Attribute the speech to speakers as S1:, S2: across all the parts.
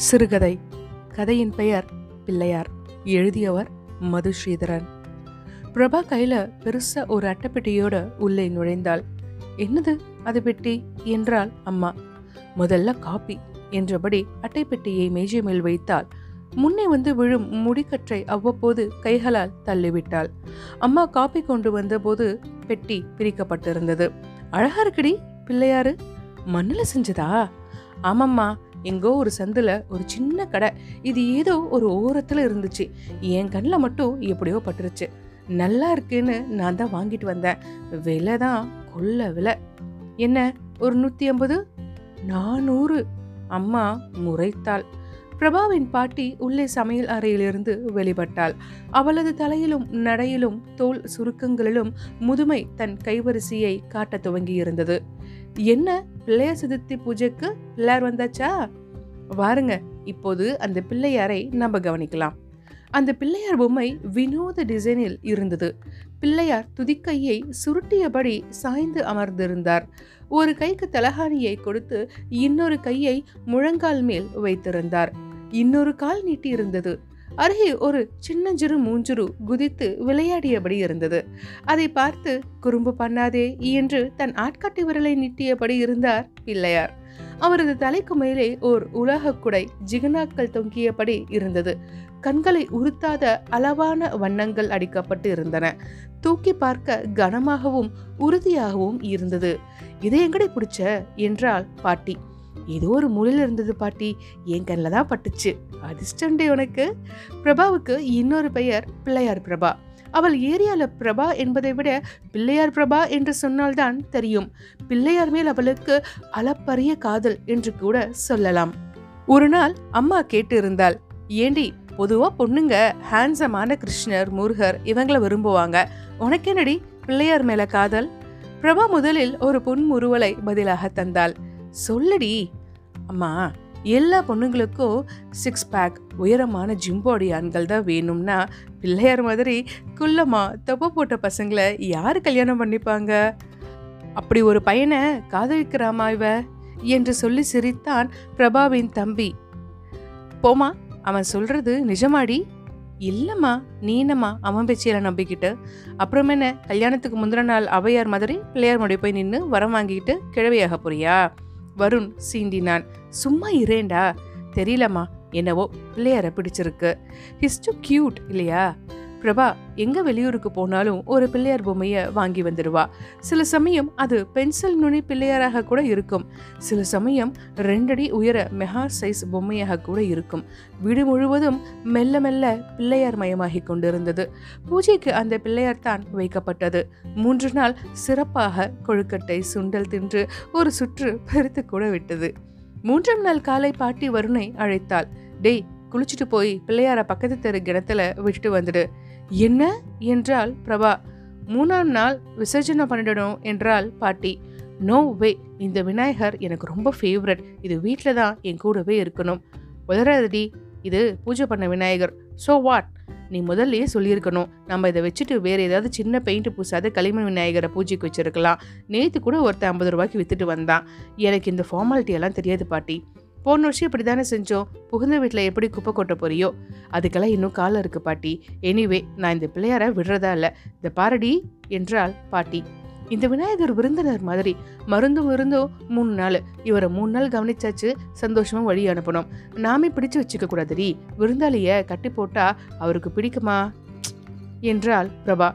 S1: சிறுகதை. கதையின் பெயர் பிள்ளையார். எழுதியவர் மது ஸ்ரீதரன் பிரபா கையில பெருசா ஒரு அட்டைப்பெட்டியோட உள்ளே நுழைந்தாள். என்னது அது பெட்டி? என்றாள் அம்மா. முதல்ல காப்பி என்றபடி அட்டைப்பெட்டியை மேஜை மேல் வைத்தால் முன்னே வந்து விழும் முடிக்கற்றை அவ்வப்போது கைகளால் தள்ளிவிட்டாள். அம்மா காப்பி கொண்டு வந்தபோது பெட்டி பிரிக்கப்பட்டிருந்தது. அழகா இருக்குடி பிள்ளையாரு. மண்ணில் செஞ்சதா? ஆமாம்மா எங்கோ ஒரு சந்தில் ஒரு சின்ன கடை. இது ஏதோ ஒரு ஓரத்தில் இருந்துச்சு. என் கண்ணில் மட்டும் எப்படியோ பட்டுருச்சு. நல்லா இருக்குன்னு நான் தான் வாங்கிட்டு வந்தேன். விலை தான் கொல்ல விலை. என்ன ஒரு நூற்றி ஐம்பது? நானூறு. அம்மா முறைத்தாள். பிரபாவின் பாட்டி உள்ளே சமையல் அறையிலிருந்து வெளிப்பட்டாள். அவளது தலையிலும் நடையிலும் தோல் சுருக்கங்களிலும் முதுமை தன் கைவரிசையை காட்டத் துவங்கியிருந்தது. என்ன பிள்ளைய சதுர்த்தி பூஜைக்கு பிள்ளையார் வந்தாச்சா? வாருங்க இப்போது அந்த பிள்ளையாரை நம்ம கவனிக்கலாம். அந்த பிள்ளையார் பொம்மை வினோத டிசைனில் இருந்தது. பிள்ளையார் துதிக்கையை சுருட்டியபடி சாய்ந்து அமர்ந்திருந்தார். ஒரு கைக்கு தலகாணியை கொடுத்து இன்னொரு கையை முழங்கால் மேல் வைத்திருந்தார். இன்னொரு கால் நீட்டி இருந்தது அருகே ஒரு சின்னஞ்சிறு மூஞ்சுரு குதித்து விளையாடியபடி இருந்தது. அதை பார்த்து குறும்பு பண்ணாதே என்று தன் ஆட்காட்டி விரலை நீட்டியபடி இருந்தார் பிள்ளையார். அவரது தலைக்கு மேலே ஓர் உலக குடை ஜிகனாக்கள் தொங்கியபடி இருந்தது. கண்களை உறுத்தாத அளவான வண்ணங்கள் அடிக்கப்பட்டு இருந்தன. தூக்கி பார்க்க கனமாகவும் உறுதியாகவும் இருந்தது. இதை எங்கடி பிடிச்ச? என்றாள் பாட்டி. ஏதோ ஒரு மூலையில் இருந்தது பாட்டி. என் கண்ணில் தான் பட்டுச்சு. அதிர்ஷ்டண்டே உனக்கு. பிரபாவுக்கு இன்னொரு பெயர் பிள்ளையார் பிரபா. அவள் ஏரியால பிரபா என்பதை விட பிள்ளையார் பிரபா என்று சொன்னால்தான் தெரியும். பிள்ளையார் மேல் அவளுக்கு அளப்பரிய காதல் என்று கூட சொல்லலாம். ஒரு நாள் அம்மா கேட்டு இருந்தாள் ஏண்டி பொதுவாக பொண்ணுங்க ஹேண்ட்ஸமான கிருஷ்ணர் முருகர் இவங்கள விரும்புவாங்க. உனக்கென்னடி பிள்ளையார் மேல காதல்? பிரபா முதலில் ஒரு புன்முறுவலை பதிலாக தந்தாள். சொல்லடி. அம்மா எல்லா பொண்ணுங்களுக்கும் சிக்ஸ் பேக் உயரமான ஜிம்பாடி ஆண்கள் தான் வேணும்னா பிள்ளையார் மாதிரி குள்ளமா தொப்பை போட்ட பசங்களை யார் கல்யாணம் பண்ணிப்பாங்க? அப்படி ஒரு பையனை காதலிக்கிறாமா இவ? என்று சொல்லி சிரித்தான் பிரபாவின் தம்பி. போமா அவன் சொல்றது நிஜமாடி? இல்லைம்மா நீ என்னம்மா அவன் பேச்சியில் நம்பிக்கிட்டு? அப்புறம் என்ன கல்யாணத்துக்கு முந்தின நாள் அவையார் மாதிரி பிள்ளையார் முடி போய் நின்று வரம் வாங்கிக்கிட்டு கிழவியாக போறியா? வருண் சீண்டினான். சும்மா இரேண்டா? தெரியலம்மா. என்னவோ பிள்ளையார பிடிச்சிருக்கு. ஹிஸ் டு கியூட் இல்லையா? பிரபா எங்க வெளியூருக்கு போனாலும் ஒரு பிள்ளையார் பொம்மையை வாங்கி வந்துடுவா சில சமயம் அது பென்சில் நுனி பிள்ளையாராக கூட இருக்கும். சில சமயம் ரெண்டடி உயர மெகா சைஸ் பொம்மையாக கூட இருக்கும். வீடு முழுவதும் மெல்ல மெல்ல பிள்ளையார் மயமாகிக் கொண்டிருந்தது. பூஜைக்கு அந்த பிள்ளையார் தான் வைக்கப்பட்டது. மூன்று நாள் சிறப்பாக கொழுக்கட்டை சுண்டல் தின்று ஒரு சுற்று பெருத்து கூட விட்டது. மூன்றாம் நாள் காலை பாட்டி வருணை அழைத்தாள். டேய் குளிச்சுட்டு போய் பிள்ளையார பக்கத்து தெரு கிணத்துல விட்டுட்டு வந்துடு. என்ன என்றாள் பிரபா. மூணாம் நாள் விசர்ஜனம் பண்ணிடணும் என்றால் பாட்டி. நோ வே இந்த விநாயகர் எனக்கு ரொம்ப ஃபேவரட் இது வீட்டில் தான் என் கூடவே இருக்கணும். உதறாதடி. இது பூஜை பண்ண விநாயகர். ஸோ வாட் நீ முதல்லயே சொல்லியிருக்கணும். நம்ம இதை வச்சுட்டு வேறு ஏதாவது சின்ன பெயிண்ட் பூசாத களிமண் விநாயகரை பூஜைக்கு வச்சிருக்கலாம். நேற்று கூட ஒருத்தன் ஐம்பது ரூபாய்க்கு விற்றுட்டு வந்தான். எனக்கு இந்த ஃபார்மாலிட்டி எல்லாம் தெரியாது பாட்டி. போன வருஷம் இப்படி தானே செஞ்சோம். புகுந்த வீட்டில் எப்படி குப்பை கொட்ட போறியோ? அதுக்கெல்லாம் இன்னும் காலம் இருக்கு பாட்டி. எனிவே நான் இந்த பிள்ளையார விடுறதா இல்லை. இந்த பாரடி என்றாள் பாட்டி. இந்த விநாயகர் விருந்தினர் மாதிரி மருந்தும் விருந்தும் மூணு நாள். இவரை மூணு நாள் கவனிச்சாச்சு சந்தோஷமா வழி அனுப்பணும். நாமே பிடிச்சு வச்சுக்க கூடாதுடி. விருந்தாளிய கட்டி போட்டா அவருக்கு பிடிக்குமா? என்றாள் பிரபா.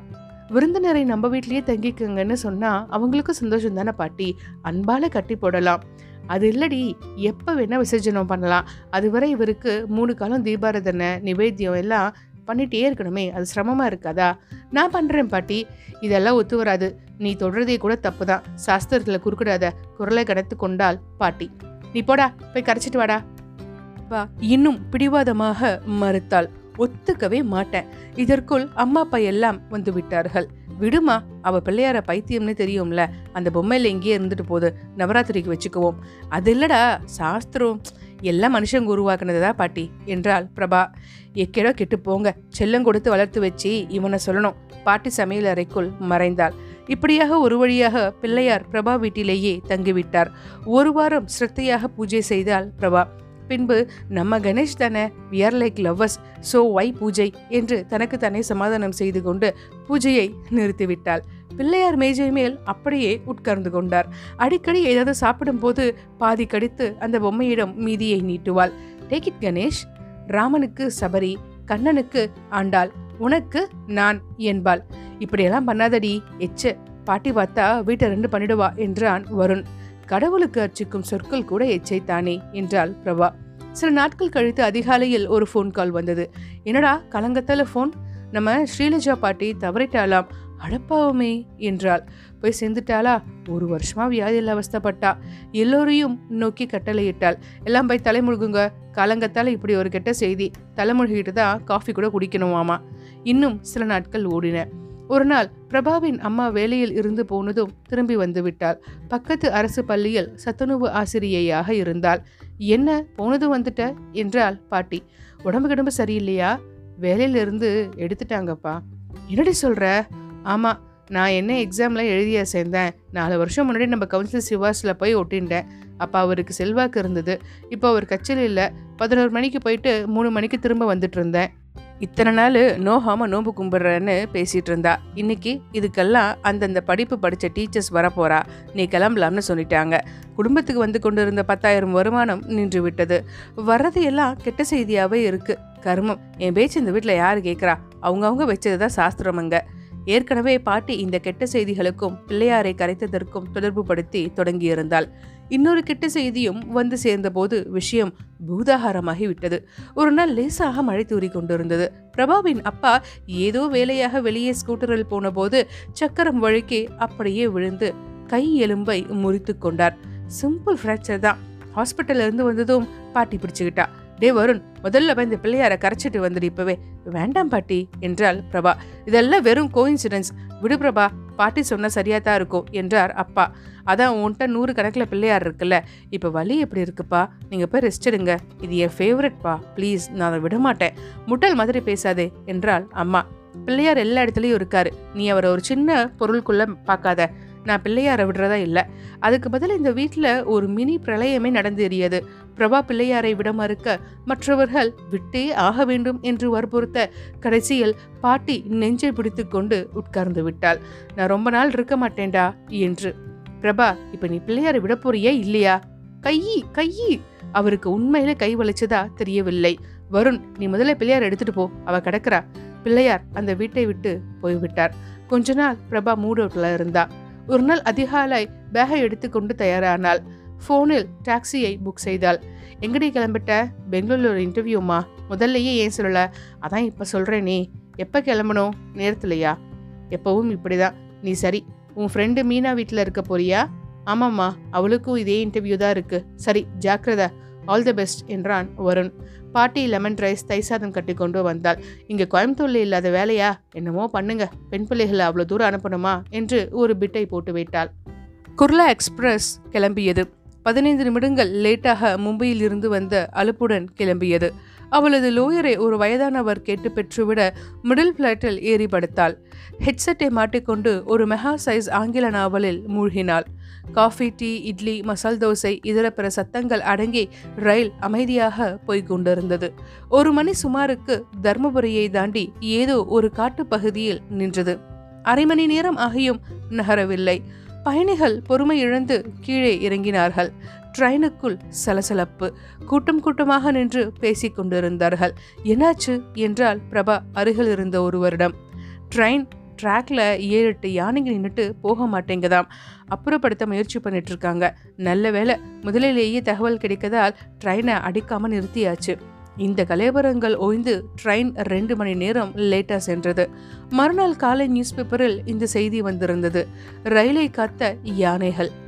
S1: விருந்தினரை நம்ம வீட்லயே தங்கிக்கங்கன்னு சொன்னா அவங்களுக்கும் சந்தோஷம் தானே பாட்டி. அன்பால கட்டி போடலாம். அது இல்லடி எப்போ வேணால் விசர்ஜனம் பண்ணலாம். அதுவரை இவருக்கு மூணு காலம் தீபாரதனை நிவேத்தியம் எல்லாம் பண்ணிகிட்டே இருக்கணுமே. அது சிரமமாக இருக்காதா? நான் பண்ணுறேன் பாட்டி. இதெல்லாம் ஒத்து வராது. நீ தொடர்றதே கூட தப்பு தான் சாஸ்திரத்தில் குறுக்கிடாத. குரலை கடத்து கொண்டாள் பாட்டி. நீ போடா போய் கரைச்சிட்டு வாடா. வா இன்னும் பிடிவாதமாக மறுத்தாள். ஒத்துக்கவே மாட்டேன். இதற்குள் அம்மா அப்பா எல்லாம் வந்து விட்டார்கள். விடுமா அவ பிள்ளையார பைத்தியம்னு தெரியும்ல. அந்த பொம்மையில எங்கேயே இருந்துட்டு போகுது நவராத்திரிக்கு வச்சுக்குவோம். அது இல்லடா சாஸ்திரம். எல்லாம் மனுஷங்க உருவாக்குனதுதா பாட்டி என்றாள் பிரபா. எக்கேடோ கெட்டு போங்க. செல்லம் கொடுத்து வளர்த்து வச்சு இவனை சொல்லணும். பாட்டி சமையல் அறைக்குள் மறைந்தாள். இப்படியாக ஒரு வழியாக பிள்ளையார் பிரபா வீட்டிலேயே தங்கிவிட்டார். ஒரு வாரம் சிரத்தையாக பூஜை செய்தால் பிரபா. பின்பு நம்ம கணேஷ் தானே we are like lovers so why puja? என்று தனக்கு தானே சமாதானம் செய்து கொண்டு பூஜையை நிறுத்திவிட்டாள். பிள்ளையார் மேஜை மேல் அப்படியே உட்கார்ந்து கொண்டார். அடிக்கடி ஏதாவது சாப்பிடும்போது பாதி கடித்து அந்த பொம்மையிடம் மீதியை நீட்டுவாள். Take it Ganesh. ராமனுக்கு சபரி கண்ணனுக்கு ஆண்டாள் உனக்கு நான் என்பாள். இப்படியெல்லாம் பண்ணாதடி எச்ச பாட்டி பார்த்தா வீட்டை ரெண்டு பண்ணிடுவா என்றான் வருண். கடவுளுக்கு அர்ச்சிக்கும் சொற்கள் கூட எச்சைத்தானே என்றாள் பிரபா. சில நாட்கள் கழித்து அதிகாலையில் ஒரு ஃபோன் கால் வந்தது. என்னடா கலங்கத்தால ஃபோன் நம்ம ஸ்ரீலஜா பாட்டி தவறிட்டாலாம் அடப்பாவுமே என்றாள். போய் சேர்ந்துட்டாளா? ஒரு வருஷமா வியாதியில் அவஸ்தப்பட்டா. எல்லோரையும் நோக்கி கட்டளையிட்டாள். எல்லாம் போய் தலைமுழுகுங்க கலங்கத்தால் இப்படி ஒரு கெட்ட செய்தி. தலைமுழுகிட்டு தான் காஃபி கூட குடிக்கணுமாமா இன்னும் சில நாட்கள் ஓடின. ஒரு நாள் பிரபாவின் அம்மா வேலையில் இருந்து போனதும் திரும்பி வந்து விட்டாள் பக்கத்து அரசு பள்ளியில் சத்துணவு ஆசிரியையாக இருந்தாள். என்ன போனதும் வந்துட்ட? என்றாள் பாட்டி. உடம்பு கிடம்பு சரியில்லையா? வேலையில இருந்து எடுத்துட்டாங்கப்பா. என்னடி சொல்ற? ஆமா நான் என்ன எக்ஸாம்ல எழுதிய சேர்ந்தேன் நாலு வருஷம் முன்னாடி நம்ம கவுன்சில் சிவாஸில் போய் ஒட்டின்ட்டேன் அப்போ அவருக்கு செல்வாக்கு இருந்தது. இப்போ அவர் கச்சேரியில் பதினோரு மணிக்கு போயிட்டு மூணு மணிக்கு திரும்ப வந்துட்டு இருந்தேன். இத்தனை நாள் நோகாம நோம்பு கும்பிட்றேன்னு பேசிட்டு இருந்தா. இன்னைக்கு இதுக்கெல்லாம் அந்தந்த படிப்பு படித்த டீச்சர்ஸ் வரப்போறா. நீ கிளம்பலாம்னு சொல்லிட்டாங்க. குடும்பத்துக்கு வந்து கொண்டிருந்த பத்தாயிரம் வருமானம் நின்று விட்டது. வர்றது எல்லாம் கெட்ட செய்தியாகவே இருக்கு. கர்மம். என் பேச்சு இந்த வீட்டில் யார் கேட்குறா அவங்கவுங்க வச்சது தான் சாஸ்திரமங்க ஏற்கனவே பாட்டி இந்த கெட்ட செய்திகளுக்கும் பிள்ளையாரை கரைத்ததற்கும் தொடர்பு படுத்தி தொடங்கியிருந்தாள். இன்னொரு கெட்ட செய்தியும் வந்து சேர்ந்தபோது விஷயம் பூதாகாரமாகி விட்டது ஒரு நாள் லேசாக மழை தூறி கொண்டிருந்தது. பிரபாவின் அப்பா ஏதோ வேலையாக வெளியே ஸ்கூட்டரில் போனபோது சக்கரம் வழுக்கி அப்படியே விழுந்து கை எலும்பை முறித்து கொண்டார். சிம்பிள் ஃப்ராக்சர் தான். ஹாஸ்பிட்டல்ல இருந்து வந்ததும் பாட்டி பிடிச்சுக்கிட்டா. டே வருண் முதல்ல போய் இந்த பிள்ளையாரை கரைச்சிட்டு வந்துடு இப்பவே. வேண்டாம் பாட்டி என்றால் பிரபா. இதெல்லாம் வெறும் கோயின்சிடன்ஸ் விடு பிரபா பாட்டி சொன்ன சரியாக தான் இருக்கும் என்றார் அப்பா. அதான் உன்கிட்ட நூறு கணக்கில் பிள்ளையார் இருக்குல்ல இப்போ வலி எப்படி இருக்குப்பா? நீங்கள் போய் ரெஸ்ட் எடுங்க. இது என் ஃபேவரட்ப்பா ப்ளீஸ் நான் அதை விடமாட்டேன் முட்டல் மாதிரி பேசாதே என்றாள் அம்மா. பிள்ளையார் எல்லா இடத்துலையும் இருக்காரு. நீ அவரை ஒரு சின்ன பொருளுக்குள்ளே பார்க்காத. நான் பிள்ளையாரை விடுறதா இல்லை. அதுக்கு பதில் இந்த வீட்டில் ஒரு மினி பிரளயமே நடந்தேறியது. பிரபா பிள்ளையாரை விட மறுக்க மற்றவர்கள் விட்டே ஆக வேண்டும் என்று வற்புறுத்த கடைசியில் பாட்டி நெஞ்சை பிடித்து கொண்டு உட்கார்ந்து விட்டாள். நான் ரொம்ப நாள் இருக்க மாட்டேன்டா என்று. பிரபா இப்போ நீ பிள்ளையாரை விட போறியா இல்லையா? கையி கையி அவருக்கு உண்மையில கை வலிச்சதா தெரியவில்லை. வருண் நீ முதல்ல பிள்ளையார் எடுத்துட்டு போ அவ கிடக்குறா. பிள்ளையார் அந்த வீட்டை விட்டு போய்விட்டார். கொஞ்ச நாள் பிரபா மூட் இருந்தா. ஒரு நாள் அதிகாலை பேகை எடுத்துக்கொண்டு தயாரானாள். ஃபோனில் டாக்ஸியை புக் செய்தாள். எங்கடி கிளம்பிட்ட? பெங்களூர் இன்டர்வியூமா முதல்லையே ஏன் சொல்லல? அதான் இப்போ சொல்கிறேன் நீ. எப்போ கிளம்பணும்? நேரத்துலையா? எப்பவும் இப்படிதான். நீ சரி. உன் ஃப்ரெண்டு மீனா வீட்டில் இருக்க போறியா? ஆமாம்மா. அவளுக்கும் இதே இன்டர்வியூ தான் இருக்கு. சரி ஜாக்கிரதா. ஆல் தி பெஸ்ட் என்றான் வருண். பாட்டி லெமன் ரைஸ் தை சாதம் கட்டி கொண்டு வந்தாள். இங்கே கோயம்புத்தூர்ல இல்லாத வேலையா? என்னமோ பண்ணுங்க. பெண் பிள்ளைகளை அவ்வளோ தூரம் அனுப்பணுமா? என்று ஒரு பிட்டை போட்டு விட்டாள் குர்லா எக்ஸ்பிரஸ் கிளம்பியது. பதினைந்து நிமிடங்கள் லேட்டாக மும்பையில் இருந்து வந்த அலுப்புடன் கிளம்பியது. அவளது லோயரை ஒரு வயதானவர் கேட்டு பெற்றுவிட மிடில் பிளாட்டில் ஏறி படுத்தாள் ஹெட்செட்டை மாட்டிக்கொண்டு ஒரு மெகா சைஸ் ஆங்கில நாவலில் மூழ்கினாள். காஃபி டீ இட்லி மசால் தோசை இதர பிற சத்தங்கள் அடங்கி ரயில் அமைதியாக போய்க் கொண்டிருந்தது ஒரு மணி சுமாருக்கு தர்மபுரியை தாண்டி ஏதோ ஒரு காட்டுப்பகுதியில் நின்றது. அரை மணி நேரம் ஆகியும் நகரவில்லை. பயணிகள் பொறுமை இழந்து கீழே இறங்கினார்கள். ட்ரெயினுக்குள் சலசலப்பு கூட்டம் கூட்டமாக நின்று பேசிக் கொண்டிருந்தார்கள். என்னாச்சு? என்றால் பிரபா அருகில் இருந்த ஒருவரிடம். ட்ரெயின் ட்ராக்ல ஏழு எட்டு யானைங்க நின்றுட்டு போக மாட்டேங்குதாம். அப்புறப்படுத்த முயற்சி பண்ணிட்டு இருக்காங்க. நல்ல வேளை முதலிலேயே தகவல் கிடைக்கதால் ட்ரெயினை அடிக்காம நிறுத்தியாச்சு. இந்த கலைவரங்கள் ஓய்ந்து ட்ரெயின் ரெண்டு மணி நேரம் லேட்டாக சென்றது. மறுநாள் காலை நியூஸ் பேப்பரில் இந்த செய்தி வந்திருந்தது. ரயிலை காத்த யானைகள்.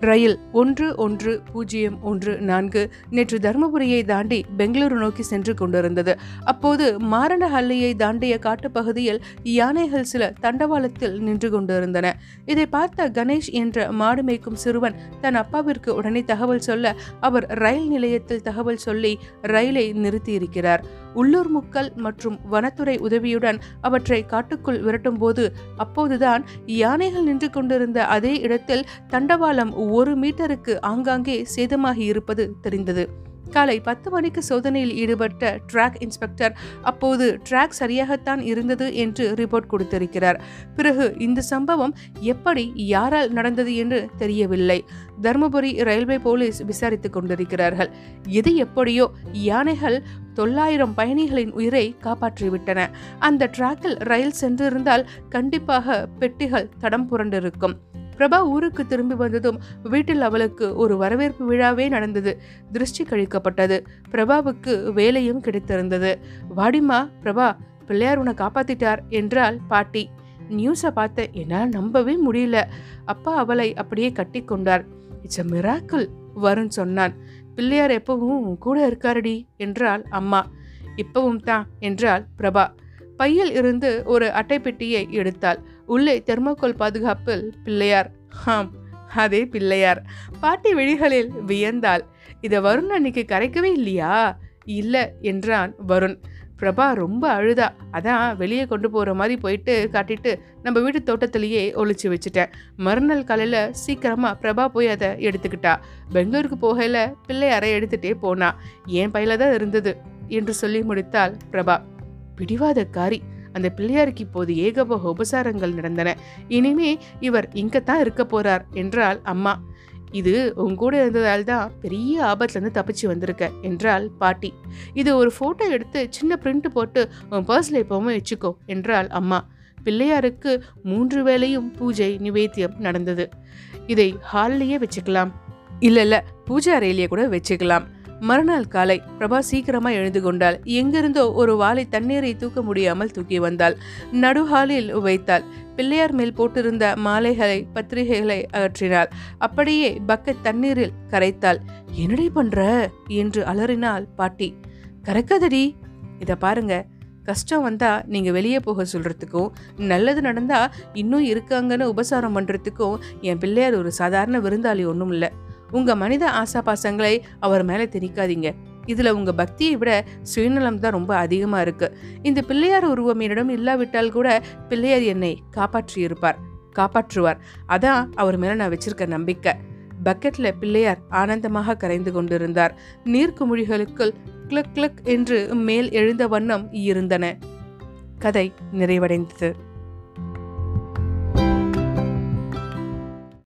S1: ரயில் ஒன்று ஒன்று பூஜ்ஜியம் ஒன்று நான்கு நேற்று தருமபுரியை தாண்டி பெங்களூரு நோக்கி சென்று கொண்டிருந்தது. அப்போது மாரணஹல்லியை தாண்டிய காட்டுப்பகுதியில் யானைகள் சில தண்டவாளத்தில் நின்று கொண்டிருந்தன. இதை பார்த்த கணேஷ் என்ற மாடு மேய்க்கும் சிறுவன் தன் அப்பாவிற்கு உடனே தகவல் சொல்ல அவர் ரயில் நிலையத்தில் தகவல் சொல்லி ரயிலை நிறுத்தியிருக்கிறார். உள்ளூர் முக்கள் மற்றும் வனத்துறை உதவியுடன் அவற்றை காட்டுக்குள் விரட்டும் போது அப்போதுதான் யானைகள் நின்று கொண்டிருந்த அதே இடத்தில் தண்டவாளம் ஒரு மீட்டருக்கு ஆங்காங்கே சேதமாகி இருப்பது தெரிந்தது. காலை பத்து மணிக்கு சோதனையில் ஈடுபட்ட ட்ராக் இன்ஸ்பெக்டர் அப்போது ட்ராக் சரியாகத்தான் இருந்தது என்று ரிப்போர்ட் கொடுத்திருக்கிறார். பிறகு இந்த சம்பவம் எப்படி யாரால் நடந்தது என்று தெரியவில்லை. தருமபுரி ரயில்வே போலீஸ் விசாரித்துக் கொண்டிருக்கிறார்கள். எது எப்படியோ யானைகள் தொள்ளாயிரம் பயணிகளின் உயிரை காப்பாற்றிவிட்டன. அந்த டிராக்கில் ரயில் சென்றிருந்தால் கண்டிப்பாக பெட்டிகள் தடம் புரண்டிருக்கும். பிரபா ஊருக்கு திரும்பி வந்ததும் வீட்டில் அவளுக்கு ஒரு வரவேற்பு விழாவே நடந்தது. திருஷ்டி கழிக்கப்பட்டது. பிரபாவுக்கு வேலையும் கிடைத்திருந்தது. வாடிமா பிரபா பிள்ளையார் உன்னை காப்பாத்திட்டார் என்றால் பாட்டி. நியூஸை பார்த்த என்னால் நம்பவே முடியல. அப்பா அவளை அப்படியே கட்டி கொண்டார். இட்ஸ் அ மிராக்கிள் வருண் சொன்னான். பிள்ளையார் எப்பவும் உன் கூட இருக்காரடி என்றாள் அம்மா. இப்பவும் தான் என்றாள் பிரபா. பையில் இருந்து ஒரு அட்டைப்பெட்டியை எடுத்தாள். உள்ளே தெர்மோகோல் பாதுகாப்பில் பிள்ளையார். ஹாம் அதே பிள்ளையார். பாட்டி விழிகளில் வியந்தாள். இதை வருண் அன்னைக்கு கரைக்கவே இல்லையா? இல்லை என்றான் வருண். பிரபா ரொம்ப அழுதா. அதான் வெளியே கொண்டு போகிற மாதிரி போயிட்டு காட்டிட்டு நம்ம வீட்டு தோட்டத்திலேயே ஒழிச்சு வச்சுட்டேன். மறுநாள் காலையில் சீக்கிரமாக பிரபா போய் அதை எடுத்துக்கிட்டா. பெங்களூருக்கு போகையில் பிள்ளையாரை எடுத்துட்டே போனா. என் பையில தான் இருந்தது என்று சொல்லி முடித்தாள் பிரபா. பிடிவாதக்காரி. அந்த பிள்ளையாருக்கு இப்போது ஏகபோக உபசாரங்கள் நடந்தன. இனிமே இவர் இங்கத்தான் இருக்க போறார் என்றால் அம்மா. இது உன் கூட இருந்ததால் தான் பெரிய ஆபத்துலேருந்து தப்பிச்சு வந்திருக்க என்றாள் பாட்டி. இது ஒரு ஃபோட்டோ எடுத்து சின்ன பிரிண்ட் போட்டு உன் பர்ஸில் எப்போவுமே வச்சுக்கோ என்றாள் அம்மா. பிள்ளையாருக்கு மூன்று வேளையும் பூஜை நிவேத்தியம் நடந்தது. இதை ஹால்லேயே வச்சுக்கலாம். இல்லை இல்லை பூஜை அறையிலேயே கூட வச்சுக்கலாம். மறுநாள் காலை பிரபா சீக்கிரமா எழுந்து கொண்டாள். எங்கிருந்தோ ஒரு வாளை தண்ணீரை தூக்க முடியாமல் தூக்கி வந்தாள். நடுஹாலில் வைத்தாள். பிள்ளையார் மேல் போட்டிருந்த மாலைகளை பத்திரிகைகளை அகற்றினாள். அப்படியே பக்கெட் தண்ணீரில் கரைத்தாள். என்னடி பண்ற? என்று அலறினாள் பாட்டி. கரைக்காதடி. இத பாருங்க. கஷ்டம் வந்தா நீங்க வெளியே போக சொல்றதுக்கும் நல்லது நடந்தா இன்னும் இருக்காங்கன்னு உபசாரம் பண்றதுக்கும் என் பிள்ளையார் ஒரு சாதாரண விருந்தாளி ஒன்றும் இல்லை உங்க மனித ஆசாபாசங்களை அவர் மேல திணிக்காதீங்க. இதுல உங்க பக்தியை விட சுயநலம் தான் ரொம்ப அதிகமா இருக்கு. இந்த பிள்ளையார் உருவம் என்னிடம் இல்லாவிட்டால் கூட பிள்ளையார் என்னை காப்பாற்றியிருப்பார் காப்பாற்றுவார். அதான் அவர் மேல நான் வச்சிருக்க நம்பிக்கை. பக்கெட்ல பிள்ளையார் ஆனந்தமாக கரைந்து கொண்டிருந்தார். நீர்க்குமிழிகளுக்குள் கிளக் கிளக் என்று மேல் எழுந்த வண்ணம் இருந்தன. கதை நிறைவடைந்தது.